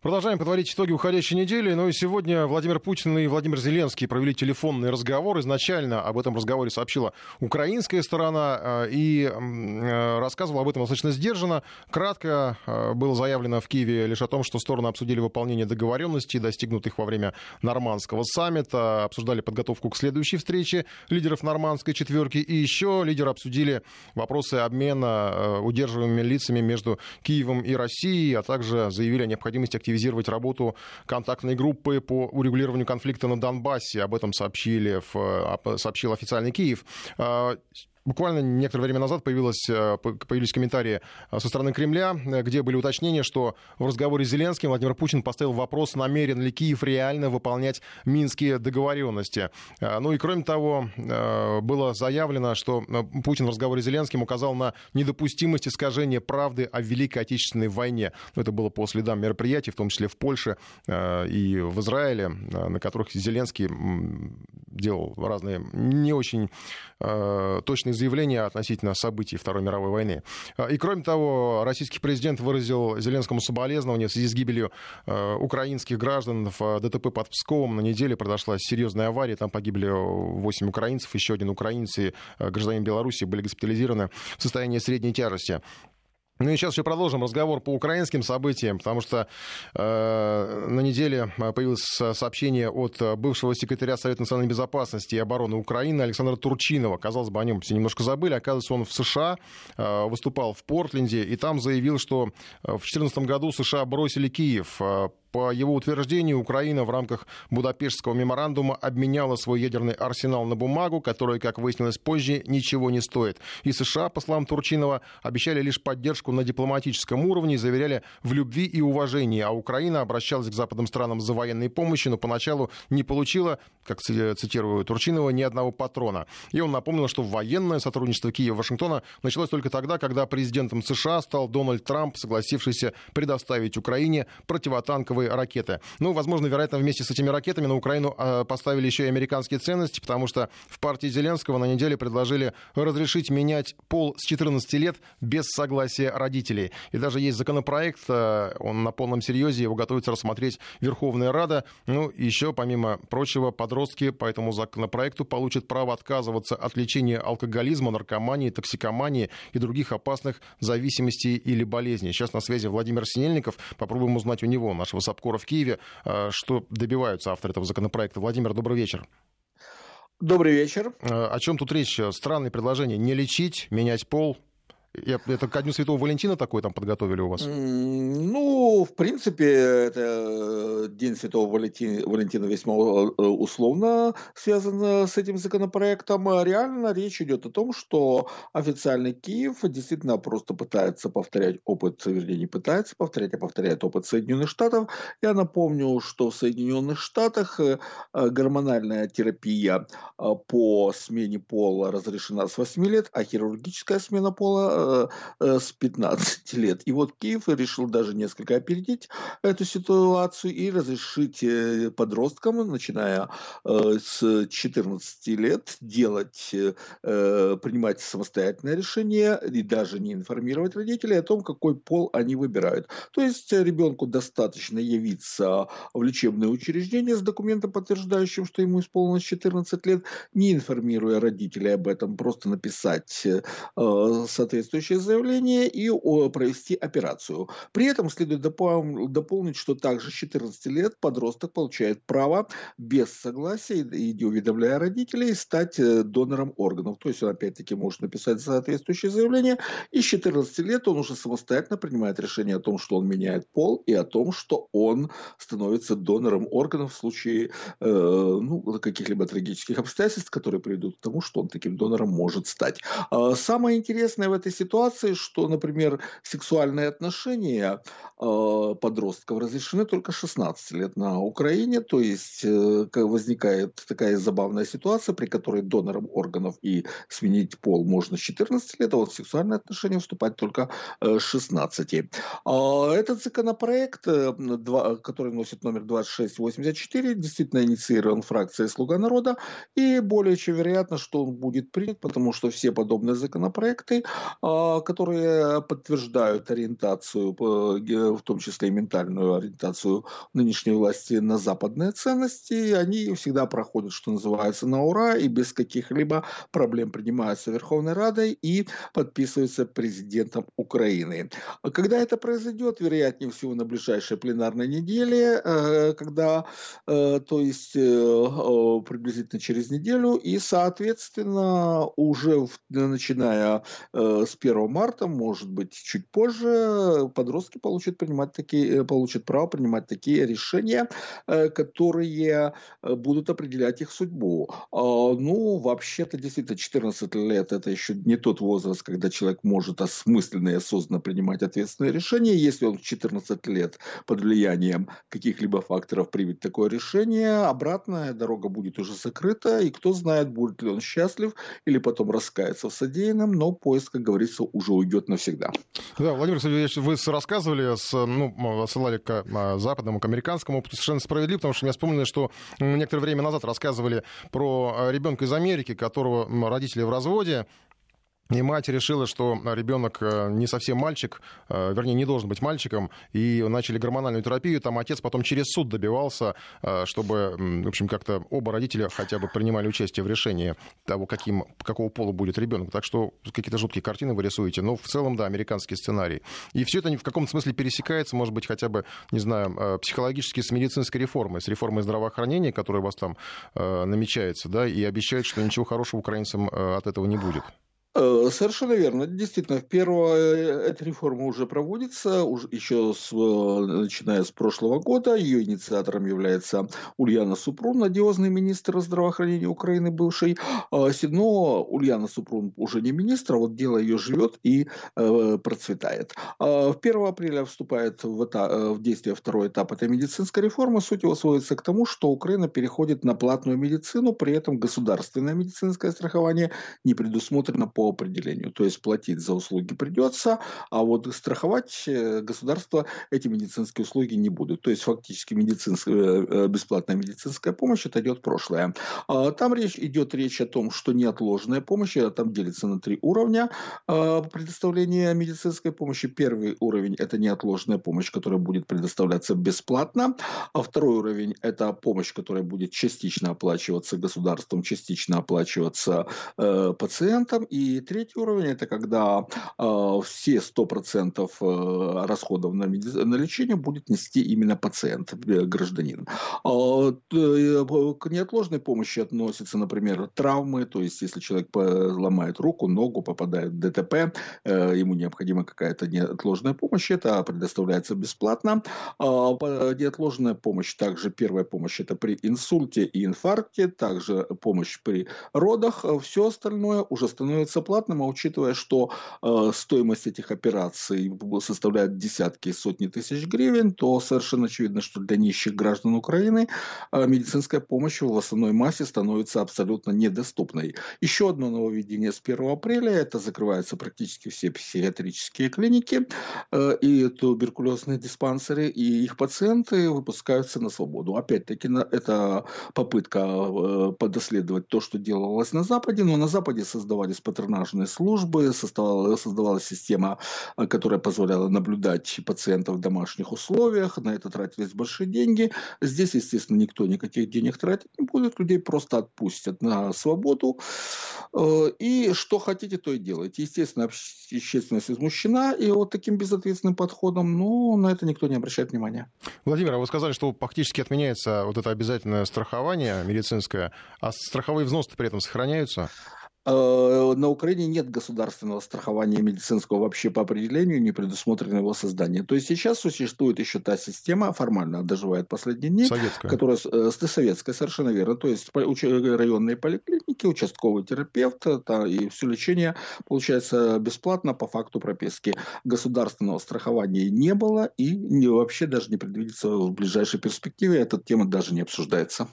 Продолжаем подводить итоги уходящей недели. Ну и сегодня Владимир Путин и Владимир Зеленский провели телефонный разговор. Изначально об этом разговоре сообщила украинская сторона э, и э, рассказывала об этом достаточно сдержанно. Кратко э, было заявлено в Киеве лишь о том, что стороны обсудили выполнение договоренностей, достигнутых во время нормандского саммита, обсуждали подготовку к следующей встрече лидеров нормандской четверки и еще лидеры обсудили вопросы обмена удерживаемыми лицами между Киевом и Россией, а также заявили о необходимости активизировать работу контактной группы по урегулированию конфликта на Донбассе. Об этом сообщили, сообщил официальный Киев. Буквально некоторое время назад появилось, э, появились комментарии э, со стороны Кремля, э, где были уточнения, что в разговоре с Зеленским Владимир Путин поставил вопрос, намерен ли Киев реально выполнять минские договоренности. Ну и кроме того, было заявлено, что Путин в разговоре с Зеленским указал на недопустимость искажения правды о Великой Отечественной войне. Это было по следам мероприятий, в том числе в Польше и в Израиле, на которых Зеленский делал разные не очень точные заявления относительно событий Второй мировой войны. А, и кроме того, российский президент выразил Зеленскому соболезнования в связи с гибелью а, украинских граждан в ДТП под Псковом. На неделе произошла серьезная авария, там погибли 8 украинцев, еще один украинец и гражданин Беларуси были госпитализированы в состоянии средней тяжести. Ну и сейчас еще продолжим разговор по украинским событиям, потому что э, на неделе появилось сообщение от бывшего секретаря Совета национальной безопасности и обороны Украины Александра Турчинова. Казалось бы, о нем все немножко забыли. Оказывается, он в США э, выступал в Портленде и там заявил, что в 2014 году США бросили Киев. По его утверждению, Украина в рамках Будапештского меморандума обменяла свой ядерный арсенал на бумагу, которая, как выяснилось позже, ничего не стоит. И США, по словам Турчинова, обещали лишь поддержку на дипломатическом уровне и заверяли в любви и уважении, а Украина обращалась к западным странам за военной помощью, но поначалу не получила, как цитирую Турчинова, ни одного патрона. И он напомнил, что военное сотрудничество Киева и Вашингтона началось только тогда, когда президентом США стал Дональд Трамп, согласившийся предоставить Украине противотанковые новые ракеты. Ну, возможно, вероятно, вместе с этими ракетами на Украину а, поставили еще и американские ценности, потому что в партии Зеленского на неделе предложили разрешить менять пол с 14 лет без согласия родителей. И даже есть законопроект, а, он на полном серьезе, его готовится рассмотреть Верховная Рада. Ну, еще, помимо прочего, подростки по этому законопроекту получат право отказываться от лечения алкоголизма, наркомании, токсикомании и других опасных зависимостей или болезней. Сейчас на связи Владимир Синельников. Попробуем узнать у него, нашего Сапкора в Киеве. А, что добиваются авторы этого законопроекта? Владимир, добрый вечер. Добрый вечер. А, о чем тут речь? Странное предложение. Не лечить, менять пол, это ко Дню Святого Валентина такой там подготовили у вас? Ну, в принципе, это э, День Святого Валентина, Валентина весьма э, условно связан с этим законопроектом. Реально речь идет о том, что официальный Киев действительно просто пытается повторять опыт, вернее, не пытается повторять, а повторяет опыт Соединенных Штатов. Я напомню, что в Соединенных Штатах э, гормональная терапия по смене пола разрешена с 8 лет, а хирургическая смена пола Э, э, с 15 лет. И вот Киев решил даже несколько опередить эту ситуацию и разрешить э, подросткам, начиная с 14 лет, делать, принимать самостоятельное решение и даже не информировать родителей о том, какой пол они выбирают. То есть ребенку достаточно явиться в лечебное учреждение с документом, подтверждающим, что ему исполнилось 14 лет, не информируя родителей об этом, просто написать соответственно соответствующее заявление и провести операцию. При этом следует дополнить, что также с 14 лет подросток получает право без согласия и не уведомляя родителей стать э, донором органов. То есть он опять-таки может написать соответствующее заявление и с 14 лет он уже самостоятельно принимает решение о том, что он меняет пол и о том, что он становится донором органов в случае э, ну, каких-либо трагических обстоятельств, которые приведут к тому, что он таким донором может стать. А самое интересное в этой ситуации, что, например, сексуальные отношения э, подростков разрешены только 16 лет на Украине, то есть э, возникает такая забавная ситуация, при которой донором органов и сменить пол можно с 14 лет, а вот в сексуальные отношения вступать только э, 16. А этот законопроект, э, который носит номер 2684, действительно инициирован фракцией «Слуга народа», и более чем вероятно, что он будет принят, потому что все подобные законопроекты а, которые подтверждают ориентацию, в том числе и ментальную ориентацию нынешней власти на западные ценности. Они всегда проходят, что называется, на ура и без каких-либо проблем принимаются Верховной Радой и подписываются президентом Украины. Когда это произойдет, вероятнее всего на ближайшей пленарной неделе, э, когда, э, то есть э, приблизительно через неделю, и, соответственно, уже начиная с 1 марта, может быть, чуть позже, подростки получат принимать такие, получат право принимать такие решения, которые будут определять их судьбу. А, ну, вообще-то, действительно, 14 лет – это еще не тот возраст, когда человек может осмысленно и осознанно принимать ответственные решения. Если он в 14 лет под влиянием каких-либо факторов примет такое решение, обратная дорога будет уже закрыта, и кто знает, будет ли он счастлив или потом раскается в содеянном, но поиск, как говорится, уже уйдет навсегда. Да, Владимир Сергеевич, вы рассказывали, с, ну, ссылали к а, западному, к американскому опыту совершенно справедливо, потому что я вспомнил, что некоторое время назад рассказывали про а, ребенка из Америки, которого родители в разводе, и мать решила, что ребенок э, не совсем мальчик, э, вернее, не должен быть мальчиком, и начали гормональную терапию. Там отец потом через суд добивался, э, чтобы, в общем, как-то оба родителя хотя бы принимали участие в решении того, каким, какого пола будет ребенок. Так что какие-то жуткие картины вы рисуете. Но в целом, да, американский сценарий. И все это в каком-то смысле пересекается, может быть, хотя бы, не знаю, психологически с медицинской реформой, с реформой здравоохранения, которая у вас там намечается, да, и обещает, что ничего хорошего украинцам от этого не будет. Э, совершенно верно. Действительно, первая эта реформа уже проводится, уже еще с, начиная с прошлого года. Ее инициатором является Ульяна Супрун, надежный министр здравоохранения Украины бывший. А, но Ульяна Супрун уже не министр, а вот дело ее живет и э, процветает. А, в 1 апреля вступает в, этап, э, в действие второй этап этой медицинской реформы. Суть его сводится к тому, что Украина переходит на платную медицину, при этом государственное медицинское страхование не предусмотрено по определению. То есть платить за услуги придется, а вот страховать э, государство эти медицинские услуги не будут. То есть фактически медицинская, э, э, бесплатная медицинская помощь это идет прошлое. А там речь, идет речь о том, что неотложная помощь, там делится на три уровня предоставления медицинской помощи. Первый уровень – это неотложная помощь, которая будет предоставляться бесплатно. А второй уровень – это помощь, которая будет частично оплачиваться государством, частично оплачиваться пациентам. И и третий уровень – это когда э, все 100% э, расходов на, меди... на лечение будет нести именно пациент, э, гражданин. А, к неотложной помощи относятся, например, травмы, то есть если человек ломает руку, ногу, попадает в ДТП, ему необходима какая-то неотложная помощь, это предоставляется бесплатно. А, неотложная помощь, также первая помощь – это при инсульте и инфаркте, также помощь при родах, все остальное уже становится платным, а учитывая, что э, стоимость этих операций составляет десятки и сотни тысяч гривен, то совершенно очевидно, что для нищих граждан Украины э, медицинская помощь в основной массе становится абсолютно недоступной. Еще одно нововведение с 1 апреля – это закрываются практически все психиатрические клиники э, и туберкулезные диспансеры, и их пациенты выпускаются на свободу. Опять-таки, это попытка э, подоследовать то, что делалось на Западе, но на Западе создавались патронажные патронажные службы, создавалась, создавалась система, э, которая позволяла наблюдать пациентов в домашних условиях, на это тратились большие деньги. Здесь, естественно, никто никаких денег тратить не будет, людей просто отпустят на свободу. Э, и что хотите, то и делайте. Естественно, общественность возмущена, и вот таким безответственным подходом, ну, на это никто не обращает внимания. Владимир, а вы сказали, что фактически отменяется вот это обязательное страхование медицинское, а страховые взносы при этом сохраняются? Э, на Украине нет государственного страхования медицинского вообще по определению, не предусмотрено его создание. То есть сейчас существует еще та система, формально доживает последние дни, советская. которая э, советская, совершенно верно. То есть районные поликлиники, участковый терапевт та, и все лечение получается бесплатно по факту прописки. Государственного страхования не было и не, вообще даже не предвидится в ближайшей перспективе. Эта тема даже не обсуждается.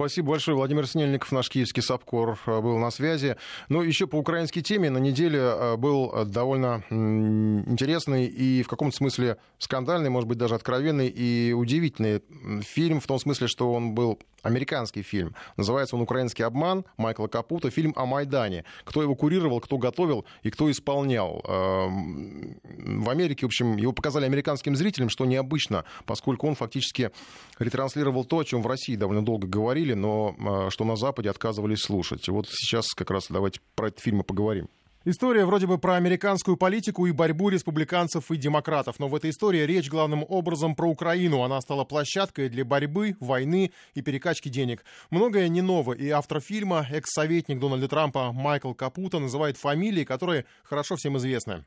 Спасибо большое. Владимир Снельников, наш киевский САПКОР, э, был на связи. Ну, еще по украинской теме на неделе э, был э, довольно интересный и в каком-то смысле скандальный, может быть, даже откровенный и удивительный фильм, в том смысле, что он был американский фильм. Называется он «Украинский обман» Майкла Капута. Фильм о Майдане. Кто его курировал, кто готовил и кто исполнял. В Америке, в общем, его показали американским зрителям, что необычно, поскольку он фактически ретранслировал то, о чем в России довольно долго говорили, но э, что на Западе отказывались слушать. И вот сейчас как раз давайте про этот фильм и поговорим. История вроде бы про американскую политику и борьбу республиканцев и демократов, но в этой истории речь главным образом про Украину. Она стала площадкой для борьбы, войны и перекачки денег. Многое не ново, и автор фильма, экс-советник Дональда Трампа Майкл Капута, называет фамилии, которые хорошо всем известны.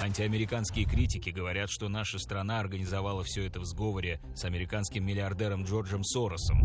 Антиамериканские критики говорят, что наша страна организовала все это в сговоре с американским миллиардером Джорджем Соросом.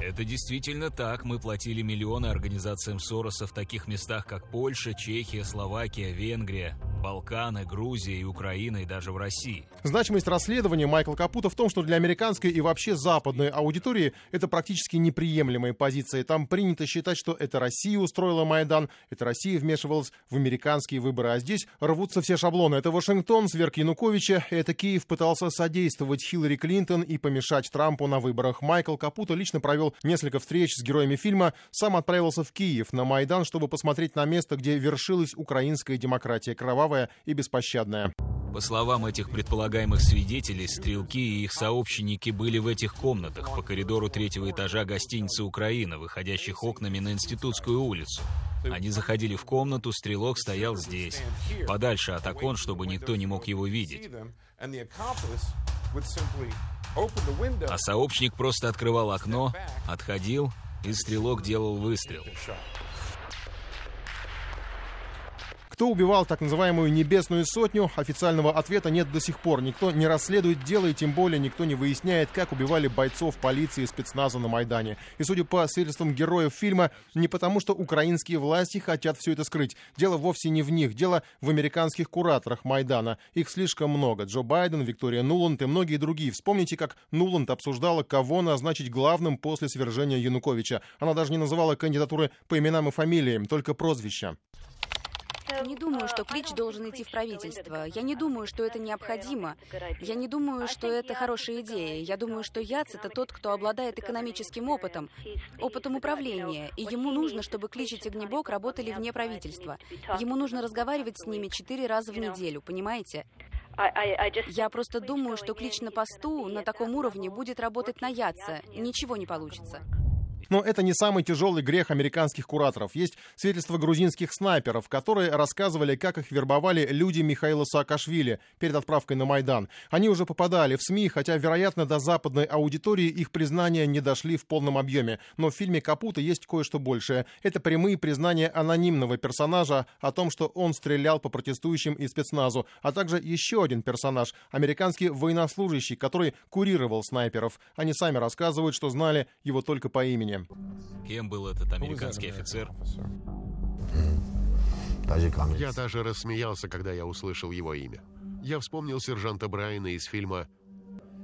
Это действительно так. Мы платили миллионы организациям Сороса в таких местах, как Польша, Чехия, Словакия, Венгрия. Балканы, Грузия и Украина, и даже в России. Значимость расследования Майкла Капута в том, что для американской и вообще западной аудитории это практически неприемлемая позиция. Там принято считать, что это Россия устроила Майдан, это Россия вмешивалась в американские выборы. А здесь рвутся все шаблоны. Это Вашингтон, сверх Януковича, это Киев пытался содействовать Хиллари Клинтон и помешать Трампу на выборах. Майкл Капута лично провел несколько встреч с героями фильма, сам отправился в Киев на Майдан, чтобы посмотреть на место, где вершилась украинская демократия, кровавая и беспощадная. По словам этих предполагаемых свидетелей, стрелки и их сообщники были в этих комнатах по коридору третьего этажа гостиницы «Украина», выходящих окнами на Институтскую улицу. Они заходили в комнату, стрелок стоял здесь, подальше от окон, чтобы никто не мог его видеть. А сообщник просто открывал окно, отходил, и стрелок делал выстрел. Кто убивал так называемую «небесную сотню», официального ответа нет до сих пор. Никто не расследует дело, и тем более никто не выясняет, как убивали бойцов полиции и спецназа на Майдане. И судя по свидетельствам героев фильма, не потому что украинские власти хотят все это скрыть. Дело вовсе не в них. Дело в американских кураторах Майдана. Их слишком много. Джо Байден, Виктория Нуланд и многие другие. Вспомните, как Нуланд обсуждала, кого назначить главным после свержения Януковича. Она даже не называла кандидатуры по именам и фамилиям, только прозвища. Не думаю, что Клич должен идти в правительство. Я не думаю, что это необходимо. Я не думаю, что это хорошая идея. Я думаю, что Яц — это тот, кто обладает экономическим опытом, опытом управления, и ему нужно, чтобы Клич и Тегнебок работали вне правительства. Ему нужно разговаривать с ними четыре раза в неделю, понимаете? Я просто думаю, что Клич на посту на таком уровне будет работать на Яца. Ничего не получится. Но это не самый тяжелый грех американских кураторов. Есть свидетельства грузинских снайперов, которые рассказывали, как их вербовали люди Михаила Саакашвили перед отправкой на Майдан. Они уже попадали в СМИ, хотя, вероятно, до западной аудитории их признания не дошли в полном объеме. Но в фильме Капута есть кое-что большее. Это прямые признания анонимного персонажа о том, что он стрелял по протестующим и спецназу, а также еще один персонаж, американский военнослужащий, который курировал снайперов. Они сами рассказывают, что знали его только по имени. Кем был этот американский офицер? Я даже рассмеялся, когда я услышал его имя. Я вспомнил сержанта Брайана из фильма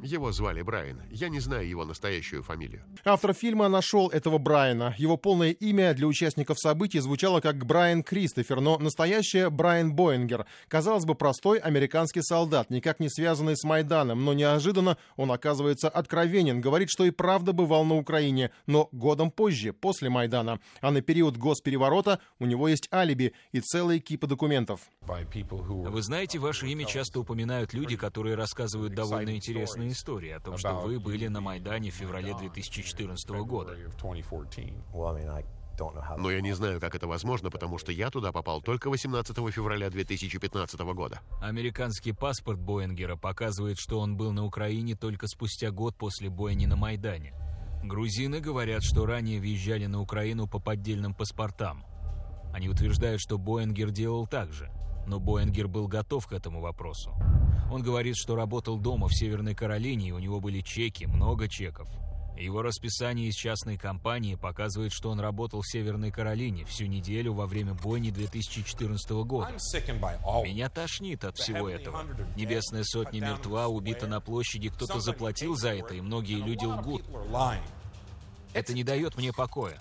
его звали Брайан. Я не знаю его настоящую фамилию. Автор фильма нашел этого Брайана. Его полное имя для участников событий звучало как Брайан Кристофер, но настоящее Брайан Боингер. Казалось бы, простой американский солдат, никак не связанный с Майданом, но неожиданно он оказывается откровенен, говорит, что и правда бывал на Украине, но годом позже, после Майдана. А на период госпереворота у него есть алиби и целые кипы документов. Вы знаете, ваше имя часто упоминают люди, которые рассказывают довольно интересные истории о том, что вы были на Майдане в феврале 2014 года. Но я не знаю, как это возможно, потому что я туда попал только 18 февраля 2015 года. Американский паспорт Боингера показывает, что он был на Украине только спустя год после бойни на Майдане. Грузины говорят, что ранее въезжали на Украину по поддельным паспортам. Они утверждают, что Боингер делал так же – но Боингер был готов к этому вопросу. Он говорит, что работал дома в Северной Каролине, и у него были чеки, много чеков. Его расписание из частной компании показывает, что он работал в Северной Каролине всю неделю во время бойни 2014 года. Меня тошнит от всего этого. Небесная сотня мертва, убита на площади, кто-то заплатил за это, и многие люди лгут. Это не дает мне покоя.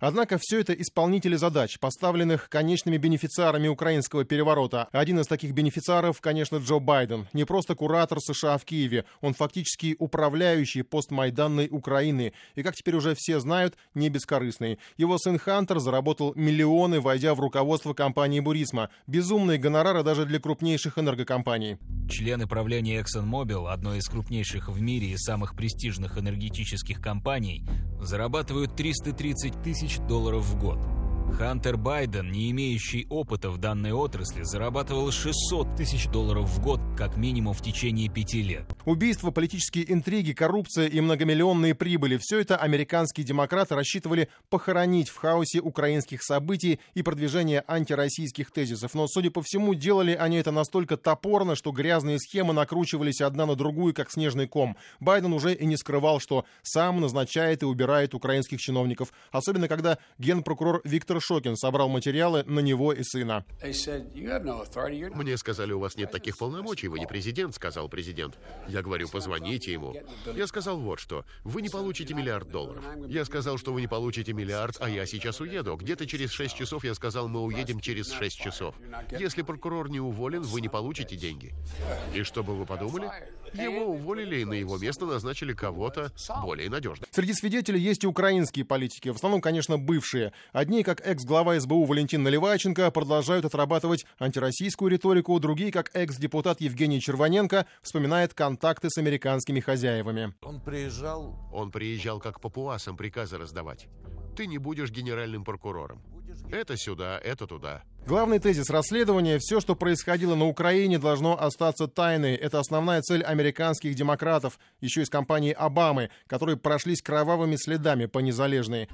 Однако все это исполнители задач, поставленных конечными бенефициарами украинского переворота. Один из таких бенефициаров, конечно, Джо Байден. Не просто куратор США в Киеве, он фактически управляющий постмайданной Украины. И, как теперь уже все знают, не бескорыстный. Его сын Хантер заработал миллионы, войдя в руководство компании Бурисма. Безумные гонорары даже для крупнейших энергокомпаний. Члены правления ExxonMobil, одной из крупнейших в мире и самых престижных энергетических компаний, зарабатывают 330 тысяч тысяч долларов в год. Хантер Байден, не имеющий опыта в данной отрасли, зарабатывал 600 тысяч долларов в год как минимум в течение пяти лет. Убийства, политические интриги, коррупция и многомиллионные прибыли – все это американские демократы рассчитывали похоронить в хаосе украинских событий и продвижения антироссийских тезисов. Но, судя по всему, делали они это настолько топорно, что грязные схемы накручивались одна на другую, как снежный ком. Байден уже и не скрывал, что сам назначает и убирает украинских чиновников. Особенно, когда генпрокурор Виктор Шокин собрал материалы на него и сына. Мне сказали, у вас нет таких полномочий, вы не президент, сказал президент. Я говорю, позвоните ему. Я сказал вот что, вы не получите миллиард долларов. Я сказал, что вы не получите миллиард, а я сейчас уеду. Где-то через 6 часов я сказал, мы уедем через 6 часов. Если прокурор не уволен, вы не получите деньги. И что бы вы подумали? Его уволили и на его место назначили кого-то более надежного. Среди свидетелей есть и украинские политики, в основном, конечно, бывшие. Одни, как экс-глава СБУ Валентин Наливайченко, продолжают отрабатывать антироссийскую риторику, другие, как экс-депутат Евгений Червоненко, вспоминает контакты с американскими хозяевами. Он приезжал... Он приезжал как папуасам приказы раздавать. Ты не будешь генеральным прокурором. Это сюда, это туда. Главный тезис расследования – все, что происходило на Украине, должно остаться тайной. Это основная цель американских демократов, еще из компании Обамы, которые прошлись кровавыми следами по незалежной.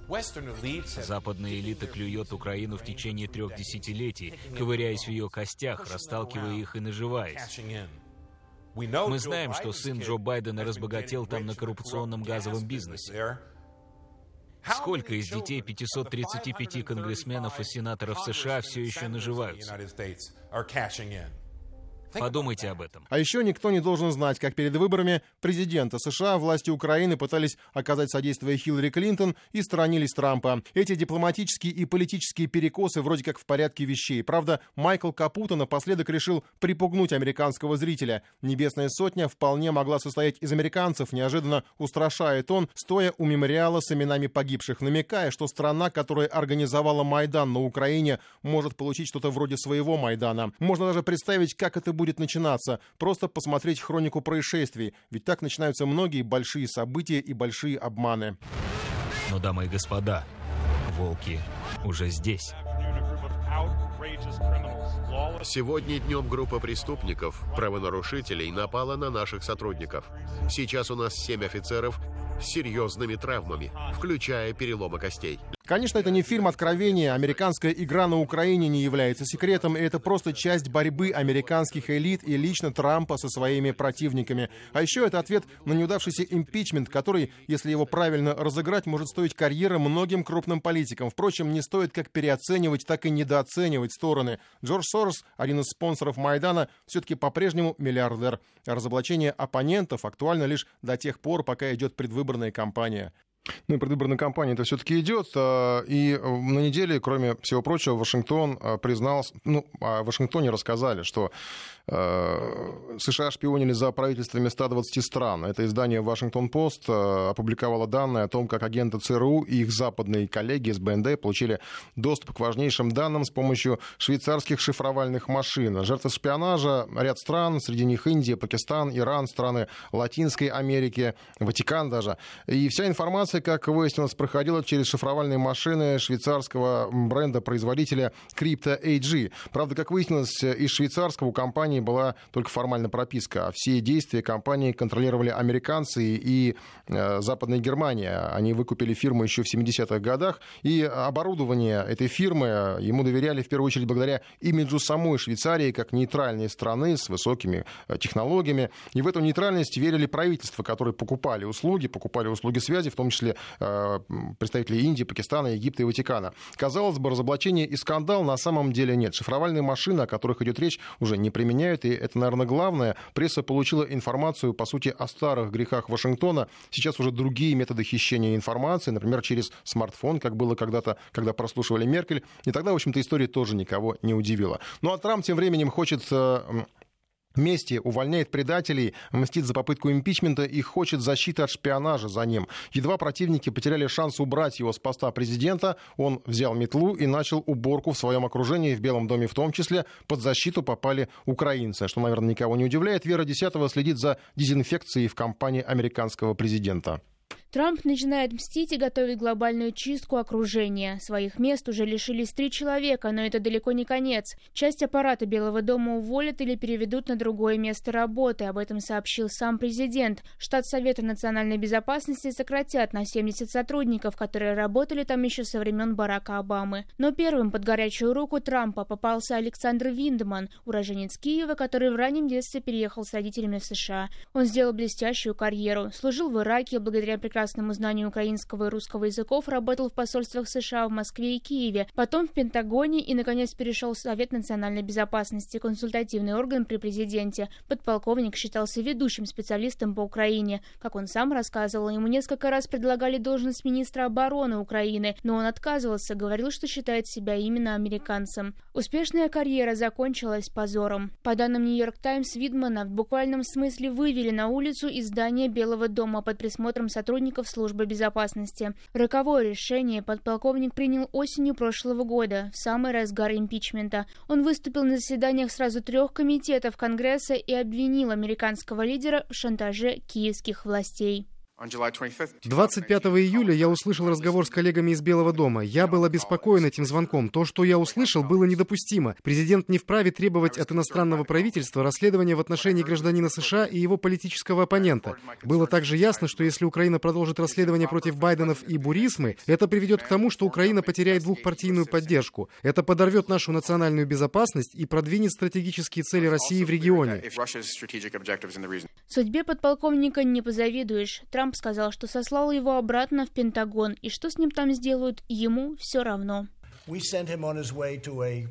Западная элита клюет Украину в течение трех десятилетий, ковыряясь в ее костях, расталкивая их и наживаясь. Мы знаем, что сын Джо Байдена разбогател там на коррупционном газовом бизнесе. Сколько из детей 535 конгрессменов и сенаторов США все еще наживаются? Подумайте об этом. А еще никто не должен знать, как перед выборами президента США власти Украины пытались оказать содействие Хиллари Клинтон и сторонились Трампа. Эти дипломатические и политические перекосы вроде как в порядке вещей. Правда, Майкл Капуто напоследок решил припугнуть американского зрителя. Небесная сотня вполне могла состоять из американцев, неожиданно устрашает он, стоя у мемориала с именами погибших, намекая, что страна, которая организовала Майдан на Украине, может получить что-то вроде своего Майдана. Можно даже представить, как это будет будет начинаться. Просто посмотреть хронику происшествий. Ведь так начинаются многие большие события и большие обманы. Но, дамы и господа, волки уже здесь. Сегодня днем группа преступников, правонарушителей, напала на наших сотрудников. Сейчас у нас семь офицеров с серьезными травмами, включая переломы костей. Конечно, это не фильм откровения. Американская игра на Украине не является секретом, и это просто часть борьбы американских элит и лично Трампа со своими противниками. А еще это ответ на неудавшийся импичмент, который, если его правильно разыграть, может стоить карьеры многим крупным политикам. Впрочем, не стоит как переоценивать, так и недооценивать стороны. Джордж Сорос, один из спонсоров Майдана, все-таки по-прежнему миллиардер. разоблачение оппонентов актуально лишь до тех пор, пока идет предвыборная кампания. Ну и предвыборная кампания это все-таки идет. А, и на неделе, кроме всего прочего, Вашингтон а, признался, ну, о Вашингтоне рассказали, что а, США шпионили за правительствами 120 стран. Это издание Вашингтон-Пост опубликовало данные о том, как агенты ЦРУ и их западные коллеги из БНД получили доступ к важнейшим данным с помощью швейцарских шифровальных машин. Жертвы шпионажа ряд стран, среди них Индия, Пакистан, Иран, страны Латинской Америки, Ватикан даже. И вся информация как выяснилось, проходила через шифровальные машины швейцарского бренда-производителя Crypto AG. Правда, как выяснилось, из швейцарского у компании была только формальная прописка, а все действия компании контролировали американцы и э, Западная Германия. Они выкупили фирму еще в 70-х годах, и оборудование этой фирмы ему доверяли в первую очередь благодаря имиджу самой Швейцарии как нейтральной страны с высокими э, технологиями. И в эту нейтральность верили правительства, которые покупали услуги, покупали услуги связи, в том числе э, представители Индии, Пакистана, Египта и Ватикана. Казалось бы, разоблачение и скандал на самом деле нет. Шифровальные машины, о которых идет речь, уже не применяют, и это, наверное, главное. Пресса получила информацию, по сути, о старых грехах Вашингтона. Сейчас уже другие методы хищения информации, например, через смартфон, как было когда-то, когда прослушивали Меркель. И тогда, в общем-то, история тоже никого не удивила. Ну а Трамп тем временем хочет э, Мести увольняет предателей, мстит за попытку импичмента и хочет защиты от шпионажа за ним. Едва противники потеряли шанс убрать его с поста президента, он взял метлу и начал уборку в своем окружении, в Белом доме в том числе. Под защиту попали украинцы, что, наверное, никого не удивляет. Вера Десятого следит за дезинфекцией в кампании американского президента. Трамп начинает мстить и готовит глобальную чистку окружения. Своих мест уже лишились три человека, но это далеко не конец. Часть аппарата Белого дома уволят или переведут на другое место работы. Об этом сообщил сам президент. Штат Совета национальной безопасности сократят на 70 сотрудников, которые работали там еще со времен Барака Обамы. Но первым под горячую руку Трампа попался Александр Виндман, уроженец Киева, который в раннем детстве переехал с родителями в США. Он сделал блестящую карьеру. Служил в Ираке благодаря прекрасному прекрасному знанию украинского и русского языков, работал в посольствах США в Москве и Киеве, потом в Пентагоне и, наконец, перешел в Совет национальной безопасности, консультативный орган при президенте. Подполковник считался ведущим специалистом по Украине. Как он сам рассказывал, ему несколько раз предлагали должность министра обороны Украины, но он отказывался, говорил, что считает себя именно американцем. Успешная карьера закончилась позором. По данным Нью-Йорк Таймс, Видмана в буквальном смысле вывели на улицу из здания Белого дома под присмотром сотрудников сотрудников службы безопасности. Роковое решение подполковник принял осенью прошлого года, в самый разгар импичмента. Он выступил на заседаниях сразу трех комитетов Конгресса и обвинил американского лидера в шантаже киевских властей. 25 июля я услышал разговор с коллегами из Белого дома. Я был обеспокоен этим звонком. То, что я услышал, было недопустимо. Президент не вправе требовать от иностранного правительства расследования в отношении гражданина США и его политического оппонента. Было также ясно, что если Украина продолжит расследование против Байденов и Бурисмы, это приведет к тому, что Украина потеряет двухпартийную поддержку. Это подорвет нашу национальную безопасность и продвинет стратегические цели России в регионе. Судьбе подполковника не позавидуешь. Трамп Трамп сказал, что сослал его обратно в Пентагон, и что с ним там сделают, ему все равно.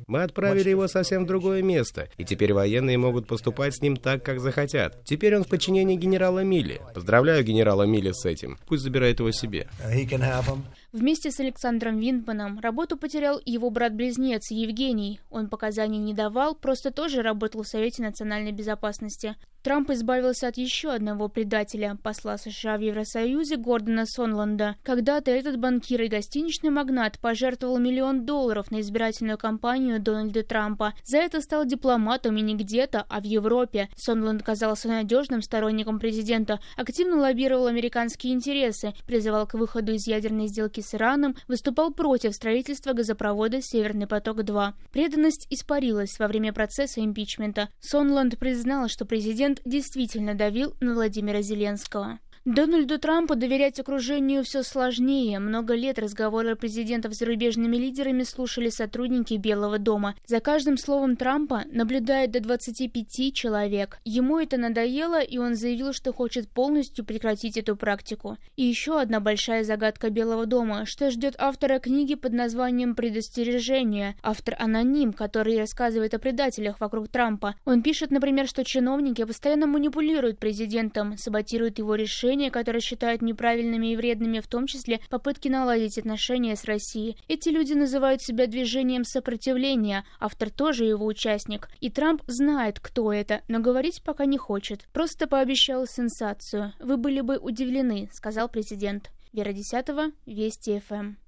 Мы отправили его совсем в другое место, и теперь военные могут поступать с ним так, как захотят. Теперь он в подчинении генерала Милли. Поздравляю генерала Милли с этим. Пусть забирает его себе. Вместе с Александром Виндманом работу потерял его брат-близнец Евгений. Он показаний не давал, просто тоже работал в Совете национальной безопасности. Трамп избавился от еще одного предателя, посла США в Евросоюзе Гордона Сонланда. Когда-то этот банкир и гостиничный магнат пожертвовал миллион долларов на избирательную кампанию Дональда Трампа. За это стал дипломатом и не где-то, а в Европе. Сонланд казался надежным сторонником президента, активно лоббировал американские интересы, призывал к выходу из ядерной сделки с Ираном, выступал против строительства газопровода «Северный поток-2». Преданность испарилась во время процесса импичмента. Сонланд признал, что президент действительно давил на Владимира Зеленского. Дональду Трампу доверять окружению все сложнее. Много лет разговоры президентов с зарубежными лидерами слушали сотрудники Белого дома. За каждым словом Трампа наблюдает до 25 человек. Ему это надоело, и он заявил, что хочет полностью прекратить эту практику. И еще одна большая загадка Белого дома. Что ждет автора книги под названием «Предостережение»? Автор аноним, который рассказывает о предателях вокруг Трампа. Он пишет, например, что чиновники постоянно манипулируют президентом, саботируют его решения, решения, которые считают неправильными и вредными, в том числе попытки наладить отношения с Россией. Эти люди называют себя движением сопротивления, автор тоже его участник. И Трамп знает, кто это, но говорить пока не хочет. Просто пообещал сенсацию. Вы были бы удивлены, сказал президент. Вера Десятого, Вести ФМ.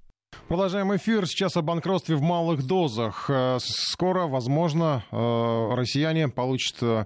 Продолжаем эфир. Сейчас о банкротстве в малых дозах. Э, скоро, возможно, э, россияне получат э,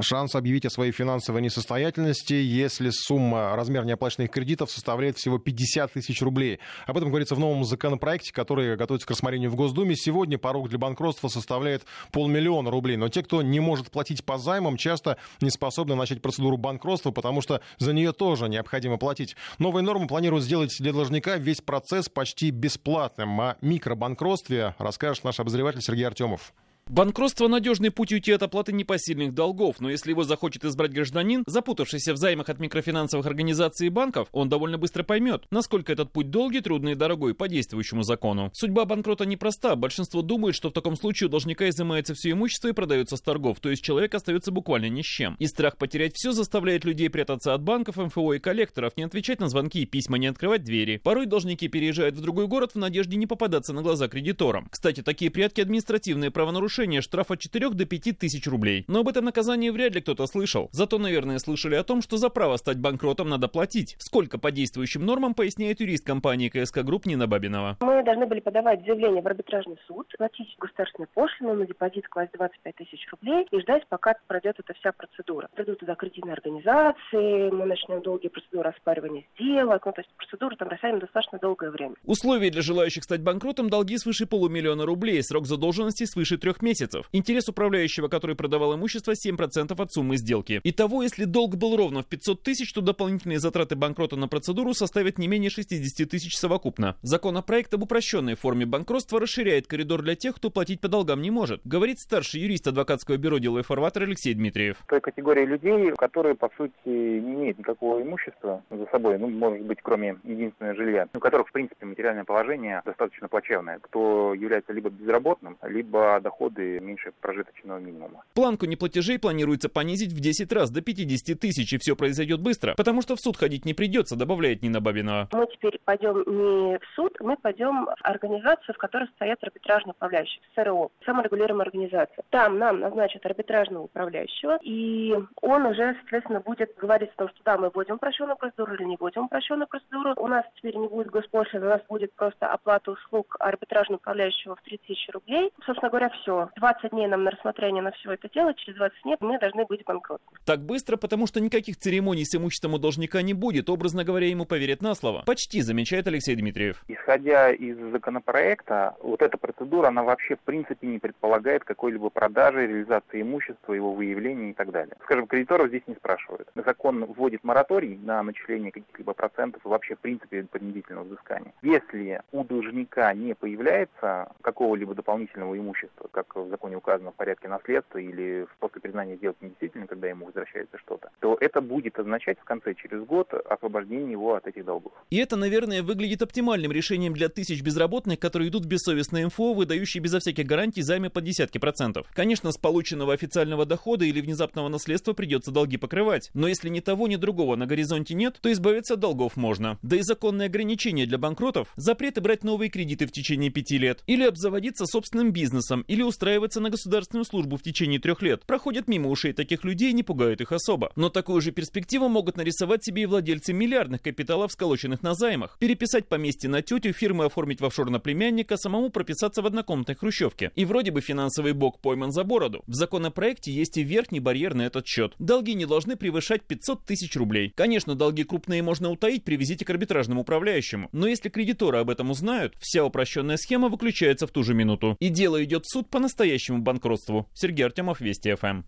шанс объявить о своей финансовой несостоятельности, если сумма, размер неоплаченных кредитов составляет всего 50 тысяч рублей. Об этом говорится в новом законопроекте, который готовится к рассмотрению в Госдуме. Сегодня порог для банкротства составляет полмиллиона рублей. Но те, кто не может платить по займам, часто не способны начать процедуру банкротства, потому что за нее тоже необходимо платить. Новые нормы планируют сделать для должника весь процесс почти бесплатным. О микробанкротстве расскажет наш обозреватель Сергей Артемов. Банкротство – надежный путь уйти от оплаты непосильных долгов, но если его захочет избрать гражданин, запутавшийся в займах от микрофинансовых организаций и банков, он довольно быстро поймет, насколько этот путь долгий, трудный и дорогой по действующему закону. Судьба банкрота непроста. Большинство думает, что в таком случае у должника изымается все имущество и продается с торгов, то есть человек остается буквально ни с чем. И страх потерять все заставляет людей прятаться от банков, МФО и коллекторов, не отвечать на звонки и письма, не открывать двери. Порой должники переезжают в другой город в надежде не попадаться на глаза кредиторам. Кстати, такие прятки административные правонарушения нарушение штраф от 4 до 5 тысяч рублей. Но об этом наказании вряд ли кто-то слышал. Зато, наверное, слышали о том, что за право стать банкротом надо платить. Сколько по действующим нормам, поясняет юрист компании КСК Групп Нина Бабинова. Мы должны были подавать заявление в арбитражный суд, платить государственную пошлину на депозит класть 25 тысяч рублей и ждать, пока пройдет эта вся процедура. Придут туда кредитные организации, мы начнем долгие процедуры оспаривания сделок. Ну, то есть процедура там растянет достаточно долгое время. Условия для желающих стать банкротом – долги свыше полумиллиона рублей, срок задолженности свыше трех месяцев месяцев. Интерес управляющего, который продавал имущество, 7% от суммы сделки. Итого, если долг был ровно в 500 тысяч, то дополнительные затраты банкрота на процедуру составят не менее 60 тысяч совокупно. Законопроект об упрощенной форме банкротства расширяет коридор для тех, кто платить по долгам не может, говорит старший юрист адвокатского бюро «Дело и фарватер» Алексей Дмитриев. Той категории людей, которые, по сути, не имеют никакого имущества за собой, ну, может быть, кроме единственного жилья, у которых, в принципе, материальное положение достаточно плачевное, кто является либо безработным, либо доходы доходы меньше прожиточного минимума. Планку неплатежей планируется понизить в 10 раз до 50 тысяч, и все произойдет быстро, потому что в суд ходить не придется, добавляет Нина Бабинова. Мы теперь пойдем не в суд, мы пойдем в организацию, в которой стоят арбитражные управляющие, СРО, саморегулируемая организация. Там нам назначат арбитражного управляющего, и он уже, соответственно, будет говорить о том, что да, мы вводим упрощенную процедуру или не вводим упрощенную процедуру. У нас теперь не будет госпошлины, у нас будет просто оплата услуг арбитражного управляющего в 3000 рублей. Собственно говоря, все. 20 дней нам на рассмотрение на все это дело, через 20 дней мы должны быть банкротами. Так быстро, потому что никаких церемоний с имуществом у должника не будет, образно говоря, ему поверят на слово. Почти, замечает Алексей Дмитриев. Исходя из законопроекта, вот эта процедура, она вообще в принципе не предполагает какой-либо продажи, реализации имущества, его выявления и так далее. Скажем, кредиторов здесь не спрашивают. Закон вводит мораторий на начисление каких-либо процентов и вообще в принципе принудительного взыскания. Если у должника не появляется какого-либо дополнительного имущества, как в законе указано в порядке наследства или после признания сделки недействительной, когда ему возвращается что-то, то это будет означать в конце, через год, освобождение его от этих долгов. И это, наверное, выглядит оптимальным решением для тысяч безработных, которые идут в бессовестное МФО, выдающие безо всяких гарантий займы под десятки процентов. Конечно, с полученного официального дохода или внезапного наследства придется долги покрывать, но если ни того, ни другого на горизонте нет, то избавиться от долгов можно. Да и законные ограничения для банкротов, запреты брать новые кредиты в течение пяти лет, или обзаводиться собственным бизнесом, или устраивать устраиваться на государственную службу в течение трех лет, проходят мимо ушей таких людей и не пугают их особо. Но такую же перспективу могут нарисовать себе и владельцы миллиардных капиталов, сколоченных на займах. Переписать поместье на тетю, фирмы оформить в офшор на племянника, самому прописаться в однокомнатной хрущевке. И вроде бы финансовый бог пойман за бороду. В законопроекте есть и верхний барьер на этот счет. Долги не должны превышать 500 тысяч рублей. Конечно, долги крупные можно утаить при визите к арбитражному управляющему. Но если кредиторы об этом узнают, вся упрощенная схема выключается в ту же минуту. И дело идет в суд по настоящему банкротству. Сергей Артемов, Вести ФМ.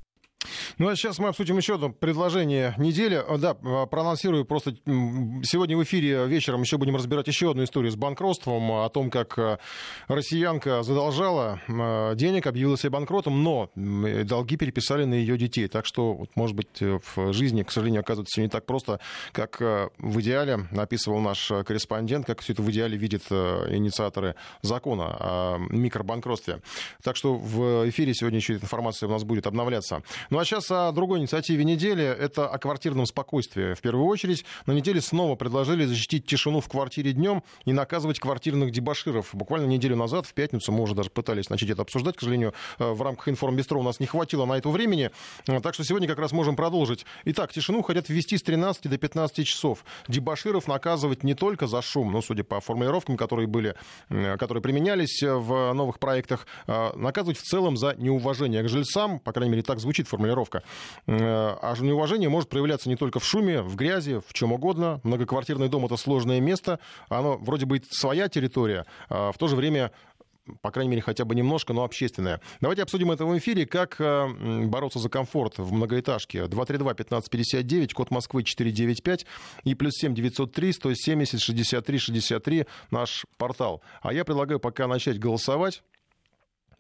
Ну а сейчас мы обсудим еще одно предложение недели. Да, проанонсирую просто сегодня в эфире вечером еще будем разбирать еще одну историю с банкротством, о том, как э, россиянка задолжала э, денег, объявила себя банкротом, но долги переписали на ее детей. Так что, может быть, э, в жизни, к сожалению, оказывается все не так просто, как в идеале описывал наш корреспондент, как все это в идеале видят инициаторы закона о микробанкротстве. Так что в эфире сегодня еще эта информация у нас будет обновляться. Ну а сейчас о другой инициативе недели. Это о квартирном спокойствии. В первую очередь, на неделе снова предложили защитить тишину в квартире днем и наказывать квартирных дебаширов. Буквально неделю назад, в пятницу, мы уже даже пытались начать это обсуждать. К сожалению, э, в рамках информбестро у нас не хватило на это времени. Э, так что сегодня как раз можем продолжить. Итак, тишину хотят ввести с 13 до 15 часов. Дебаширов наказывать не только за шум, ну, судя по формулировкам, которые были, э, которые применялись в новых проектах, наказывать в целом за неуважение к жильцам, по крайней мере, так звучит формулировка. А неуважение может проявляться не только в шуме, в грязи, в чем угодно. Многоквартирный дом — это сложное место. Оно вроде бы своя территория, а в то же время по крайней мере, хотя бы немножко, но общественное. Давайте обсудим это в эфире, как э, бороться за комфорт в многоэтажке. 232-1559, код Москвы 495 и плюс 7 903 170 63 63 наш портал. А я предлагаю пока начать голосовать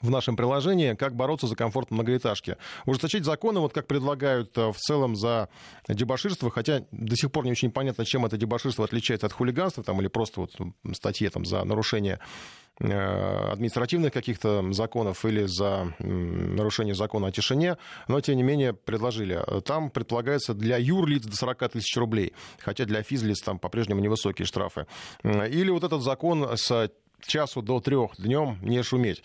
в нашем приложении, как бороться за комфорт многоэтажки. Ужесточить законы, вот как предлагают э, в целом за дебаширство, хотя до сих пор не очень понятно, чем это дебаширство отличается от хулиганства там, или просто вот статьи там, за нарушение э, административных каких-то законов или за нарушение закона о тишине, но, тем не менее, предложили. Там предполагается для юрлиц до 40 тысяч рублей, хотя для физлиц там по-прежнему невысокие штрафы. Или вот этот закон с часу до трех днем не шуметь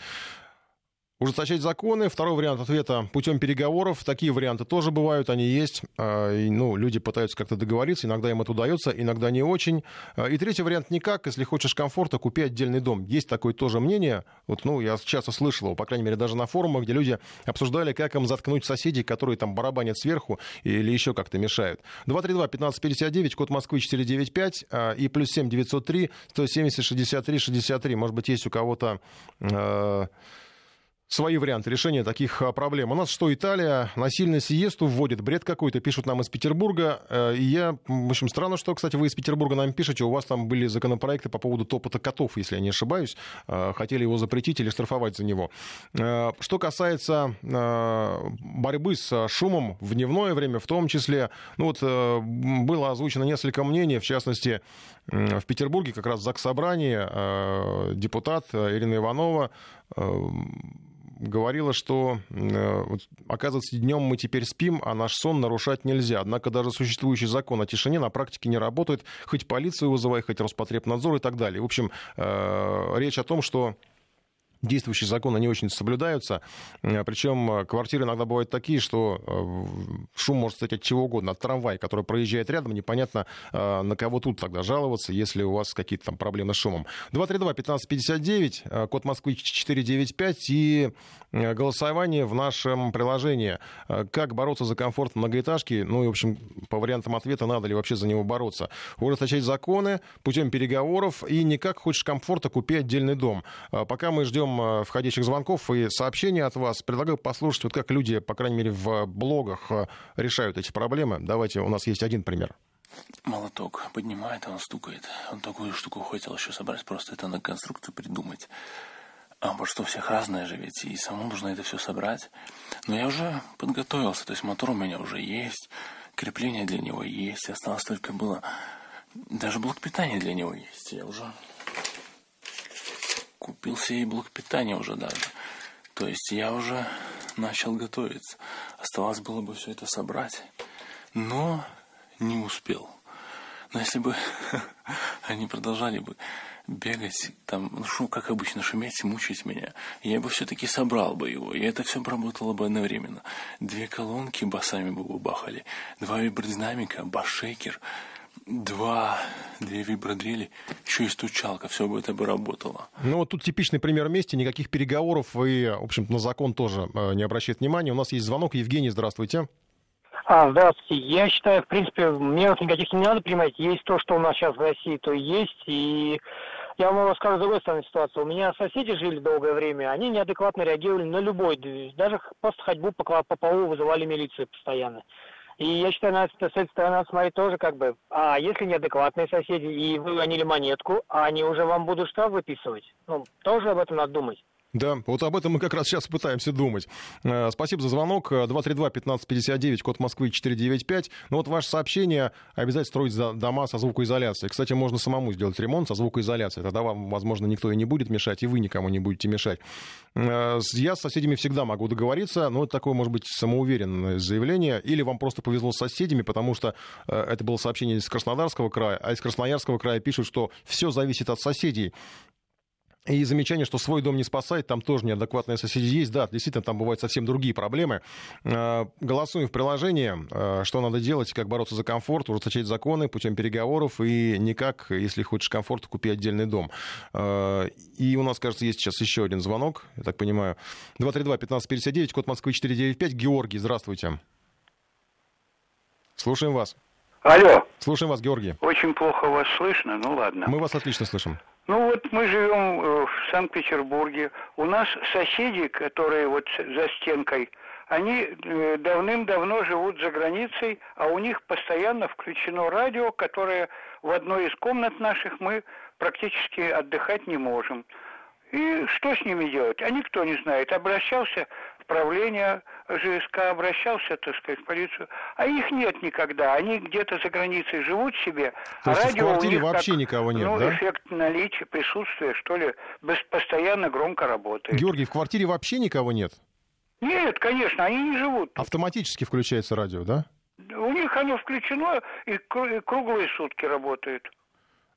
ужесточать законы. Второй вариант ответа путем переговоров. Такие варианты тоже бывают, они есть. А, и, ну, люди пытаются как-то договориться, иногда им это удается, иногда не очень. А, и третий вариант никак. Если хочешь комфорта, купи отдельный дом. Есть такое тоже мнение. Вот, ну, я часто слышал его, по крайней мере, даже на форумах, где люди обсуждали, как им заткнуть соседей, которые там барабанят сверху или еще как-то мешают. 232-1559, код Москвы 495 а, и плюс 7 903 170 63 63. Может быть, есть у кого-то свои варианты решения таких а, проблем. У нас что, Италия насильно сиесту вводит, бред какой-то, пишут нам из Петербурга. Э, и я, в общем, странно, что, кстати, вы из Петербурга нам пишете, у вас там были законопроекты по поводу топота котов, если я не ошибаюсь. Э, хотели его запретить или штрафовать за него. Э, что касается борьбы с шумом в дневное время, в том числе, ну вот было озвучено несколько мнений, в частности, в Петербурге как раз в Заксобрании депутат Ирина Иванова говорила, что, э, оказывается, днем мы теперь спим, а наш сон нарушать нельзя. Однако даже существующий закон о тишине на практике не работает. Хоть полицию вызывай, хоть Роспотребнадзор и так далее. В общем, э, речь о том, что действующие законы не очень соблюдаются. Э, Причем э, квартиры иногда бывают такие, что э, шум может стать от чего угодно. От трамвая, который проезжает рядом, непонятно, на кого тут тогда жаловаться, если у вас какие-то там проблемы с шумом. 232-1559, код Москвы 495 и голосование в нашем приложении. Как бороться за комфорт в многоэтажке? Ну и, в общем, по вариантам ответа, надо ли вообще за него бороться. Ужесточать законы путем переговоров и никак хочешь комфорта, купи отдельный дом. Пока мы ждем э, входящих звонков и сообщений от вас. Предлагаю послушать, вот как люди, по крайней мере, в блогах э, решают эти проблемы. Давайте, у нас есть один пример. Молоток поднимает, он стукает. Он такую штуку хотел еще собрать, просто это на конструкцию придумать. А потому что у всех разное же ведь, и самому нужно это все собрать. Но я уже подготовился, то есть мотор у меня уже есть, крепление для него есть, осталось только было... Даже блок питания для него есть, я уже купил себе блок питания уже даже. То есть я уже начал готовиться. Оставалось было бы все это собрать. Но не успел. Но если бы они продолжали бы бегать, там, ну, шум, как обычно, шуметь, мучить меня, я бы все-таки собрал бы его, и это все работало бы одновременно. Две колонки басами бы бахали, два вибродинамика, бас-шейкер — два, две вибродрели, еще и стучалка, все бы это бы работало. Ну вот тут типичный пример вместе, никаких переговоров и, в общем на закон тоже э, не обращает внимания. У нас есть звонок. Евгений, здравствуйте. А, здравствуйте. Я считаю, в принципе, меров никаких не надо принимать. Есть то, что у нас сейчас в России, то есть. И я вам расскажу другой стороны ситуации. У меня соседи жили долгое время, они неадекватно реагировали на любой Даже просто ходьбу по, по полу вызывали милицию постоянно. И я считаю, надо с этой стороны смотреть тоже как бы, а если неадекватные соседи, и вы гонили монетку, а они уже вам будут штраф выписывать, ну, тоже об этом надо думать. Да, вот об этом мы как раз сейчас пытаемся думать. Э, спасибо за звонок. 232-1559, код Москвы 495. Ну вот ваше сообщение, обязательно строить дома со звукоизоляцией. Кстати, можно самому сделать ремонт со звукоизоляцией. Тогда вам, возможно, никто и не будет мешать, и вы никому не будете мешать. Э, я с соседями всегда могу договориться, но это такое, может быть, самоуверенное заявление. Или вам просто повезло с соседями, потому что э, это было сообщение из Краснодарского края, а из Красноярского края пишут, что все зависит от соседей. И замечание, что свой дом не спасает, там тоже неадекватные соседи есть. Да, действительно, там бывают совсем другие проблемы. А, голосуем в приложении, а, что надо делать, как бороться за комфорт, ужесточать законы путем переговоров и никак, если хочешь комфорт, купи отдельный дом. А, и у нас, кажется, есть сейчас еще один звонок, я так понимаю. 232-1559, код Москвы 495. Георгий, здравствуйте. Слушаем вас. Алло. Слушаем вас, Георгий. Очень плохо вас слышно, ну ладно. Мы вас отлично слышим. Ну вот мы живем э, в Санкт-Петербурге. У нас соседи, которые вот за стенкой, они э, давным-давно живут за границей, а у них постоянно включено радио, которое в одной из комнат наших мы практически отдыхать не можем. И что с ними делать? А никто не знает. Обращался в правление ЖСК, обращался, так сказать, в полицию. А их нет никогда. Они где-то за границей живут себе. То а есть радио в квартире у них вообще как, никого нет, ну, да? эффект наличия, присутствия, что ли, постоянно громко работает. Георгий, в квартире вообще никого нет? Нет, конечно, они не живут. Автоматически включается радио, да? У них оно включено и круглые сутки работает.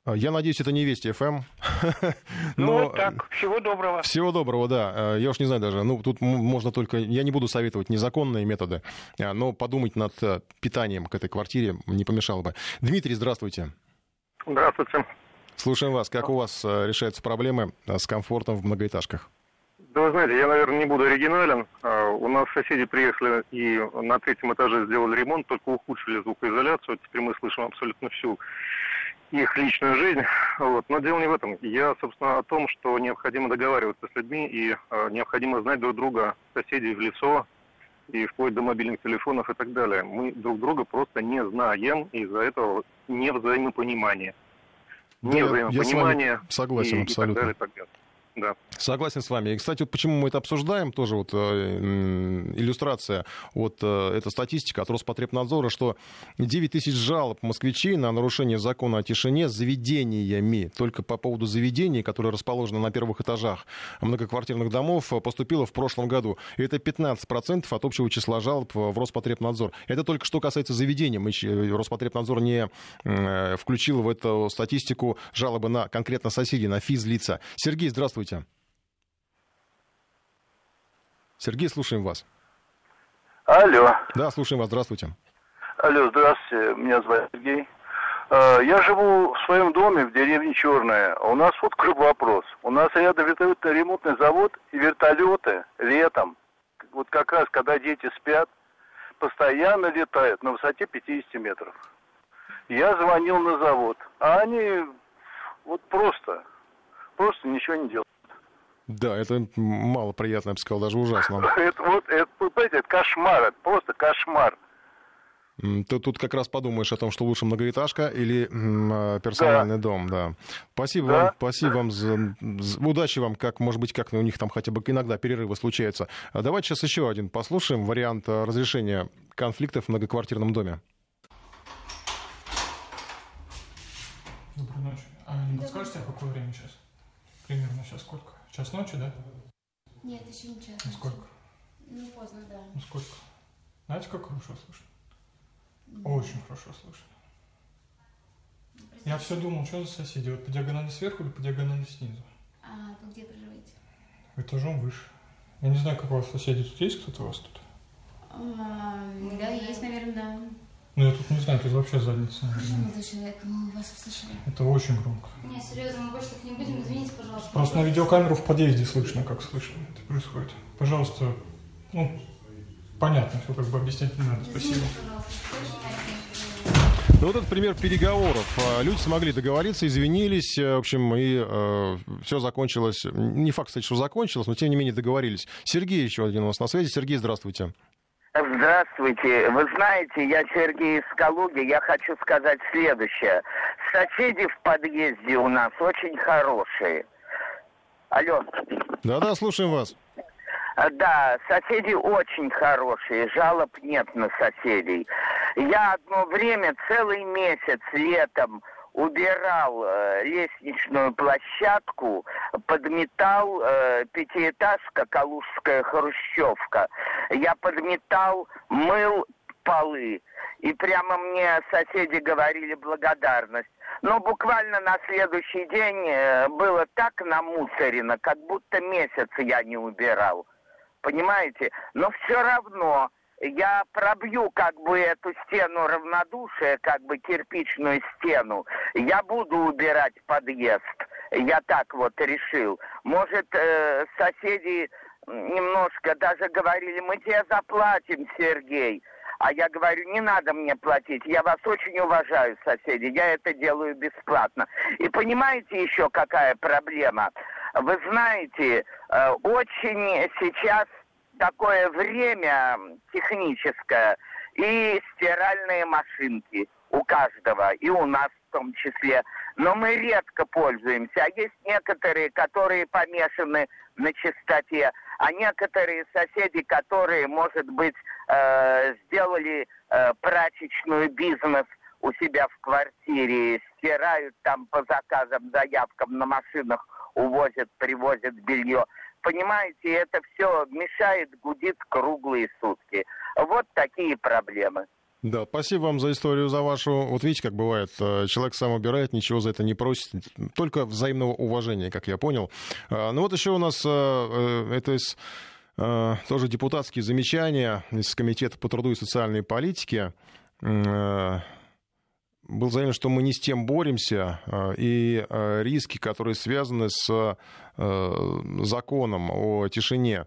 А, Я надеюсь, это не Вести ФМ. Ну вот так. Всего доброго. Всего доброго, да. Э, Я уж не знаю даже, ну, тут можно только... Я не буду советовать незаконные методы, а, но подумать над э, питанием к этой квартире не помешало бы. Дмитрий, здравствуйте. Здравствуйте. Слушаем вас. Как у вас э, решаются проблемы э, с комфортом в многоэтажках? Да вы знаете, я, наверное, не буду оригинален. А, У нас соседи приехали и на третьем этаже сделали ремонт, только ухудшили звукоизоляцию. Теперь мы слышим абсолютно всю их личную жизнь. Вот. Но дело не в этом. Я, собственно, о том, что необходимо договариваться с людьми и э, необходимо знать друг друга, соседей в лицо, и вплоть до мобильных телефонов и так далее. Мы друг друга просто не знаем, из-за этого не взаимопонимание. Да, я- я с вами согласен и, абсолютно. И так далее, и так далее. Да. Согласен с вами. И, кстати, вот почему мы это обсуждаем, тоже вот э, иллюстрация, вот э, эта статистика от Роспотребнадзора, что 9 тысяч жалоб москвичей на нарушение закона о тишине заведениями, только по поводу заведений, которые расположены на первых этажах многоквартирных домов, э, поступило в прошлом году. И это 15% от общего числа жалоб в Роспотребнадзор. Это только что касается заведений. Мы, э, Роспотребнадзор не э, включил в эту статистику жалобы на конкретно соседей, на физлица. Сергей, здравствуйте. Сергей, слушаем вас. Алло. Да, слушаем вас. Здравствуйте. Алло, здравствуйте, меня зовут Сергей. Э, Я живу в своем доме в деревне Черная. У нас вот какой вопрос. У нас рядом вертолетный ремонтный завод и вертолеты летом, вот как раз когда дети спят, постоянно летают на высоте 50 метров. Я звонил на завод, а они вот просто, просто ничего не делают. Да, это мало приятно, я бы сказал, даже ужасно. Это вот, это, понимаете, это кошмар, это просто кошмар. Ты тут как раз подумаешь о том, что лучше многоэтажка или э, персональный дом, да. Спасибо Да. вам, спасибо вам за, за- удачи вам, как может быть, как у них там хотя бы иногда перерывы случаются. А Давайте сейчас еще один послушаем вариант э, разрешения конфликтов в многоквартирном доме. Доброй ночи. А не подскажете, а какое время сейчас? Примерно сейчас сколько? Час ночи, да? Нет, еще не час. Ну, сколько? Ну, поздно, да. Ну сколько? Знаете, как хорошо слышно? Очень хорошо слышно. Я все думал, что за соседи, вот по диагонали сверху или по диагонали снизу? А вы где проживаете? Этажом выше. Я не знаю, как у вас соседи. Тут есть кто-то у вас тут? А, да, есть, наверное, да. Ну, я тут не знаю, тут вообще задница. Молодой человек, мы вас услышали. Это очень громко. Не, серьезно, мы больше так не будем. Извините, пожалуйста. Просто на видеокамеру в подъезде слышно, как слышно это происходит. Пожалуйста, ну, понятно, все как бы объяснять не надо. Спасибо. Ну, вот этот пример переговоров. А, Люди смогли договориться, извинились, э, в общем, и все закончилось. Не факт, кстати, что закончилось, но тем не менее договорились. Сергей еще один у нас на связи. Сергей, здравствуйте. Здравствуйте. Вы знаете, я Сергей из Калуги. Я хочу сказать следующее. Соседи в подъезде у нас очень хорошие. Алло. Да-да, слушаем вас. А, Да, соседи очень хорошие, жалоб нет на соседей. Я одно время, целый месяц летом убирал э, лестничную площадку, подметал э, пятиэтажка, Калужская хрущевка. Я подметал, мыл полы. И прямо мне соседи говорили благодарность. Но буквально на следующий день э, было так намусорено, как будто месяц я не убирал. Понимаете? Но все равно я пробью как бы эту стену равнодушия, как бы кирпичную стену. Я буду убирать подъезд. Я так вот решил. Может, э, соседи немножко даже говорили, мы тебе заплатим, Сергей. А я говорю, не надо мне платить, я вас очень уважаю, соседи, я это делаю бесплатно. И понимаете еще какая проблема? Вы знаете, э, очень сейчас такое время техническое и стиральные машинки у каждого, и у нас в том числе. Но мы редко пользуемся. А есть некоторые, которые помешаны на чистоте, а некоторые соседи, которые, может быть, э, сделали э, прачечную бизнес у себя в квартире, стирают там по заказам, заявкам на машинах, увозят, привозят белье. Понимаете, это все мешает, гудит круглые сутки. Вот такие проблемы. Да, спасибо вам за историю, за вашу. Вот видите, как бывает, э, человек сам убирает, ничего за это не просит, только взаимного уважения, как я понял. А, Ну вот еще у нас э, э, это из тоже депутатские замечания из Комитета по труду и социальной политике. Было заявлено, что мы не с тем боремся, э, и э, риски, которые связаны с э, законом о тишине,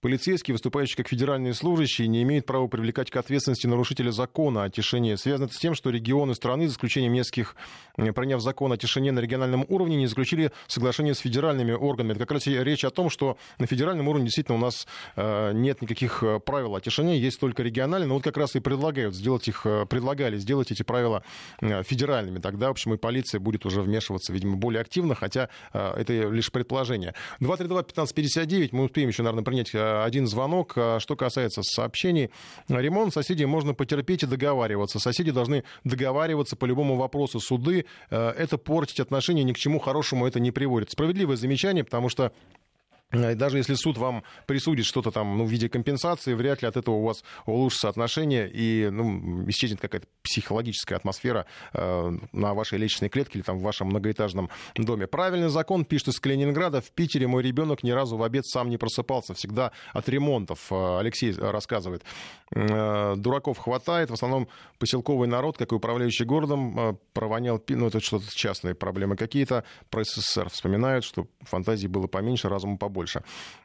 Полицейские, выступающие как федеральные служащие, не имеют права привлекать к ответственности нарушителя закона о тишине. Связано это с тем, что регионы страны, за исключением нескольких, приняв закон о тишине на региональном уровне, не заключили соглашение с федеральными органами. Это как раз речь о том, что на федеральном уровне действительно у нас э, нет никаких э, правил о тишине, есть только региональные. Но вот как раз и предлагают сделать их, э, предлагали сделать эти правила федеральными. Тогда, в общем, и полиция будет уже вмешиваться, видимо, более активно, хотя это лишь предположение. 232-1559, мы успеем еще, наверное, принять один звонок. А Что касается сообщений, ремонт соседей можно потерпеть и договариваться. Соседи должны договариваться по любому вопросу. Суды э, это портить отношения ни к чему хорошему это не приводит. Справедливое замечание, потому что э, даже если суд вам присудит что-то там ну, в виде компенсации, вряд ли от этого у вас улучшатся отношения и ну, исчезнет какая-то психологическая атмосфера э, на вашей личной клетке или там в вашем многоэтажном доме. Правильный закон пишет из Калининграда. В Питере мой ребенок ни разу в обед сам не просыпался. Всегда от ремонтов. Э, Алексей рассказывает. Э, дураков хватает. В основном поселковый народ, как и управляющий городом, э, провонял... Ну, это что-то частные проблемы какие-то. Про СССР вспоминают, что фантазии было поменьше, разума побольше.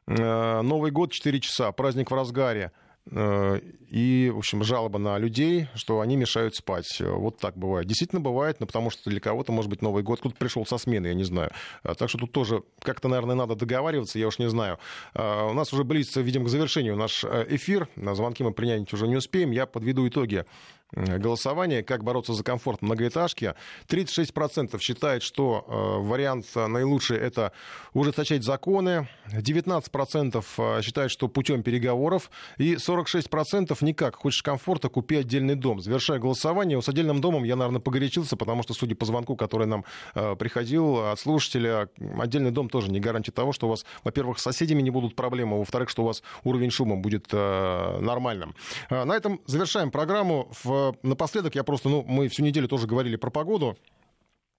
Э, Новый год 4 часа. Праздник в разгаре. Э, И, в общем, жалоба на людей, что они мешают спать. Э, Вот так бывает. Действительно бывает, но потому что для кого-то, может быть, Новый год кто-то пришел со смены, я не знаю. Так что тут тоже как-то, наверное, надо договариваться, я уж не знаю. У нас уже близится, видимо, к завершению наш эфир. На звонки мы принять уже не успеем. Я подведу итоги э, голосования, как бороться за комфорт в многоэтажке. 36% считает, что э, вариант наилучший это ужесточать законы. 19% э, считают, что путем переговоров. И 46% никак. Хочешь комфорта, купи отдельный дом. Завершая голосование, с отдельным домом я, наверное, погорячился, потому что, судя по звонку, который нам приходил от слушателя, отдельный дом тоже не гарантия того, что у вас, во-первых, с соседями не будут проблемы, а во-вторых, что у вас уровень шума будет нормальным. На этом завершаем программу. В, напоследок я просто, ну, мы всю неделю тоже говорили про погоду.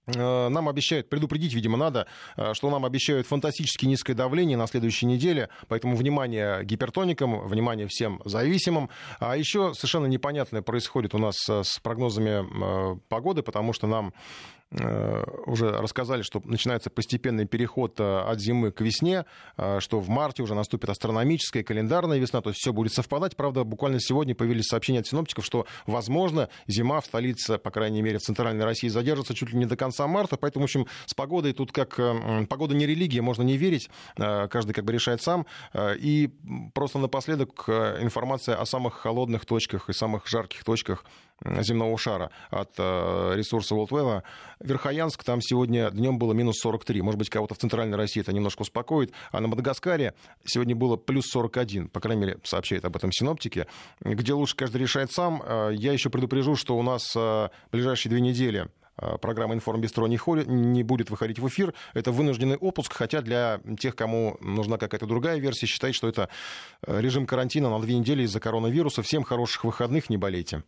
Э, Нам обещают, предупредить, видимо, надо, э, что нам обещают фантастически низкое давление на следующей неделе, поэтому внимание гипертоникам, внимание всем зависимым. А еще совершенно непонятное происходит у нас э, с прогнозами погоды, потому что нам уже рассказали, что начинается постепенный переход э, от зимы к весне, э, что в марте уже наступит астрономическая календарная весна, то есть все будет совпадать. Правда, буквально сегодня появились сообщения от синоптиков, что, возможно, зима в столице, по крайней мере, в центральной России задержится чуть ли не до конца марта, поэтому, в общем, с погодой тут как... э, Погода не религия, можно не верить, э, каждый как бы решает сам. Э, И просто напоследок э, информация о самых холодных точках и самых жарких точках земного шара от э, ресурса World Weather. Верхоянск, там сегодня днем было минус 43. Может быть, кого-то в Центральной России это немножко успокоит. А на Мадагаскаре сегодня было плюс 41. По крайней мере, сообщает об этом синоптики. Где лучше каждый решает сам. Э, я еще предупрежу, что у нас в ближайшие две недели Э, программа «Информбистро» не, ходит, не будет выходить в эфир. Это вынужденный отпуск, хотя для тех, кому нужна какая-то другая версия, считает, что это э, режим карантина на две недели из-за коронавируса. Всем хороших выходных, не болейте.